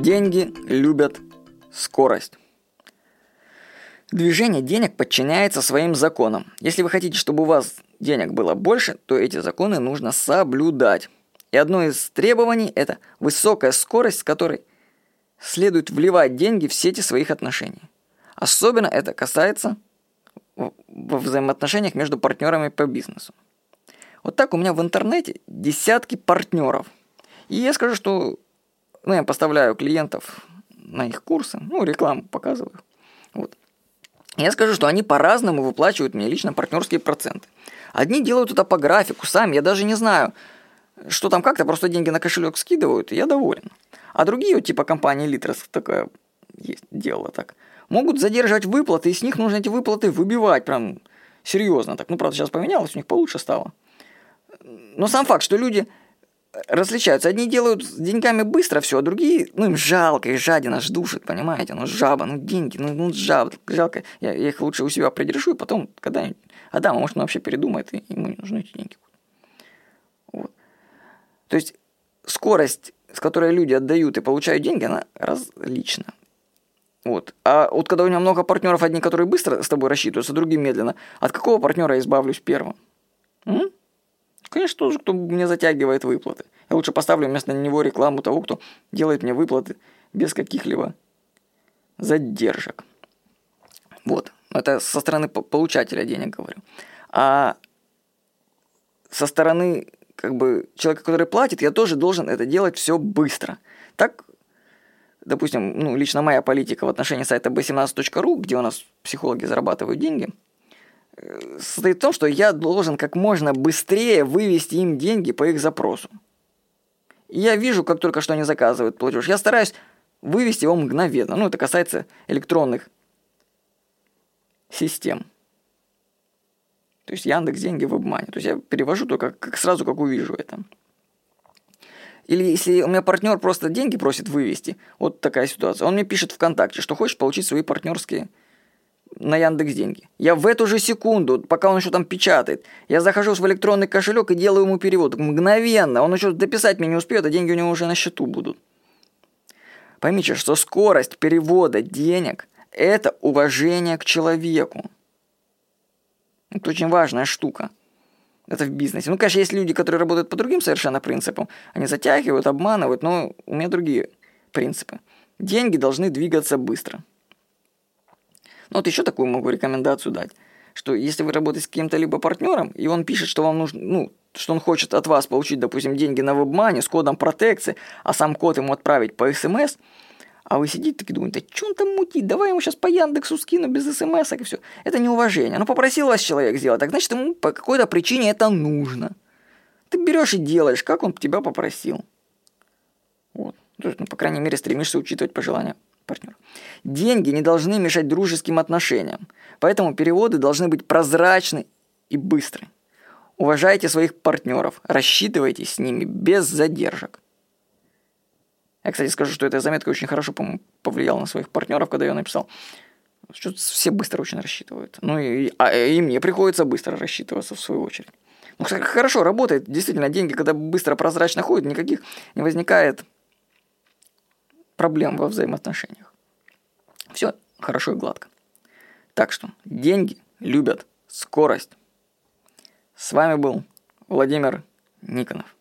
Деньги любят скорость. Движение денег подчиняется своим законам. Если вы хотите, чтобы у вас денег было больше, то эти законы нужно соблюдать. И одно из требований – это высокая скорость, с которой следует вливать деньги в сети своих отношений. Особенно это касается во взаимоотношениях между партнерами по бизнесу. Вот так у меня в интернете десятки партнеров. И я скажу, что ну, я поставляю клиентов на их курсы, ну, рекламу показываю. Вот. Я скажу, что они по-разному выплачивают мне лично партнерские проценты. Одни делают это по графику, сами, я даже не знаю, что там как-то, просто деньги на кошелек скидывают, и я доволен. А другие, вот, типа компании Литрос, такая есть, делала так, могут задерживать выплаты, и с них нужно эти выплаты выбивать прям серьезно так. Ну, правда, сейчас поменялось, у них получше стало. Но сам факт, что люди различаются. Одни делают с деньгами быстро все, а другие, ну, им жалко, и жадина ж душит, понимаете? Ну, жаба, ну, деньги, ну, ну жаба, жалко. Я, я их лучше у себя придержу, и потом когда-нибудь а может, он вообще передумает, и ему не нужны эти деньги. Вот. То есть скорость, с которой люди отдают и получают деньги, она различна. Вот. А вот когда у меня много партнеров, одни, которые быстро с тобой рассчитываются, другие медленно, от какого партнера избавлюсь первым? М? Конечно, тоже, кто мне затягивает выплаты. Я лучше поставлю вместо него рекламу того, кто делает мне выплаты без каких-либо задержек. Вот. Это со стороны получателя денег говорю. А со стороны как бы человека, который платит, я тоже должен это делать все быстро. Так, допустим, ну, лично моя политика в отношении сайта b17.ru, где у нас психологи зарабатывают деньги – состоит в том, что я должен как можно быстрее вывести им деньги по их запросу. Я вижу, как только что они заказывают платеж, я стараюсь вывести его мгновенно. Ну, это касается электронных систем. То есть Яндекс деньги в обмане. То есть я перевожу только как, сразу, как увижу это. Или если у меня партнер просто деньги просит вывести, вот такая ситуация, он мне пишет ВКонтакте, что хочешь получить свои партнерские на Яндекс деньги. Я в эту же секунду, пока он еще там печатает, я захожу в электронный кошелек и делаю ему перевод. Мгновенно. Он еще дописать мне не успеет, а деньги у него уже на счету будут. Поймите, что скорость перевода денег – это уважение к человеку. Это очень важная штука. Это в бизнесе. Ну, конечно, есть люди, которые работают по другим совершенно принципам. Они затягивают, обманывают, но у меня другие принципы. Деньги должны двигаться быстро. Ну вот еще такую могу рекомендацию дать, что если вы работаете с каким-то либо партнером, и он пишет, что вам нужно, ну, что он хочет от вас получить, допустим, деньги на вебмане с кодом протекции, а сам код ему отправить по СМС, а вы сидите и думаете, да что он там мутит, давай ему сейчас по Яндексу скину без смс и все. Это неуважение. Ну, попросил вас человек сделать, так значит, ему по какой-то причине это нужно. Ты берешь и делаешь, как он тебя попросил. Вот. Ну, по крайней мере, стремишься учитывать пожелания партнер. Деньги не должны мешать дружеским отношениям, поэтому переводы должны быть прозрачны и быстры. Уважайте своих партнеров, рассчитывайте с ними без задержек. Я, кстати, скажу, что эта заметка очень хорошо, повлияла на своих партнеров, когда я написал. Что все быстро очень рассчитывают. Ну и, а, и мне приходится быстро рассчитываться в свою очередь. Ну, хорошо, работает. Действительно, деньги, когда быстро, прозрачно ходят, никаких не возникает проблем во взаимоотношениях. Все хорошо и гладко. Так что деньги любят скорость. С вами был Владимир Никонов.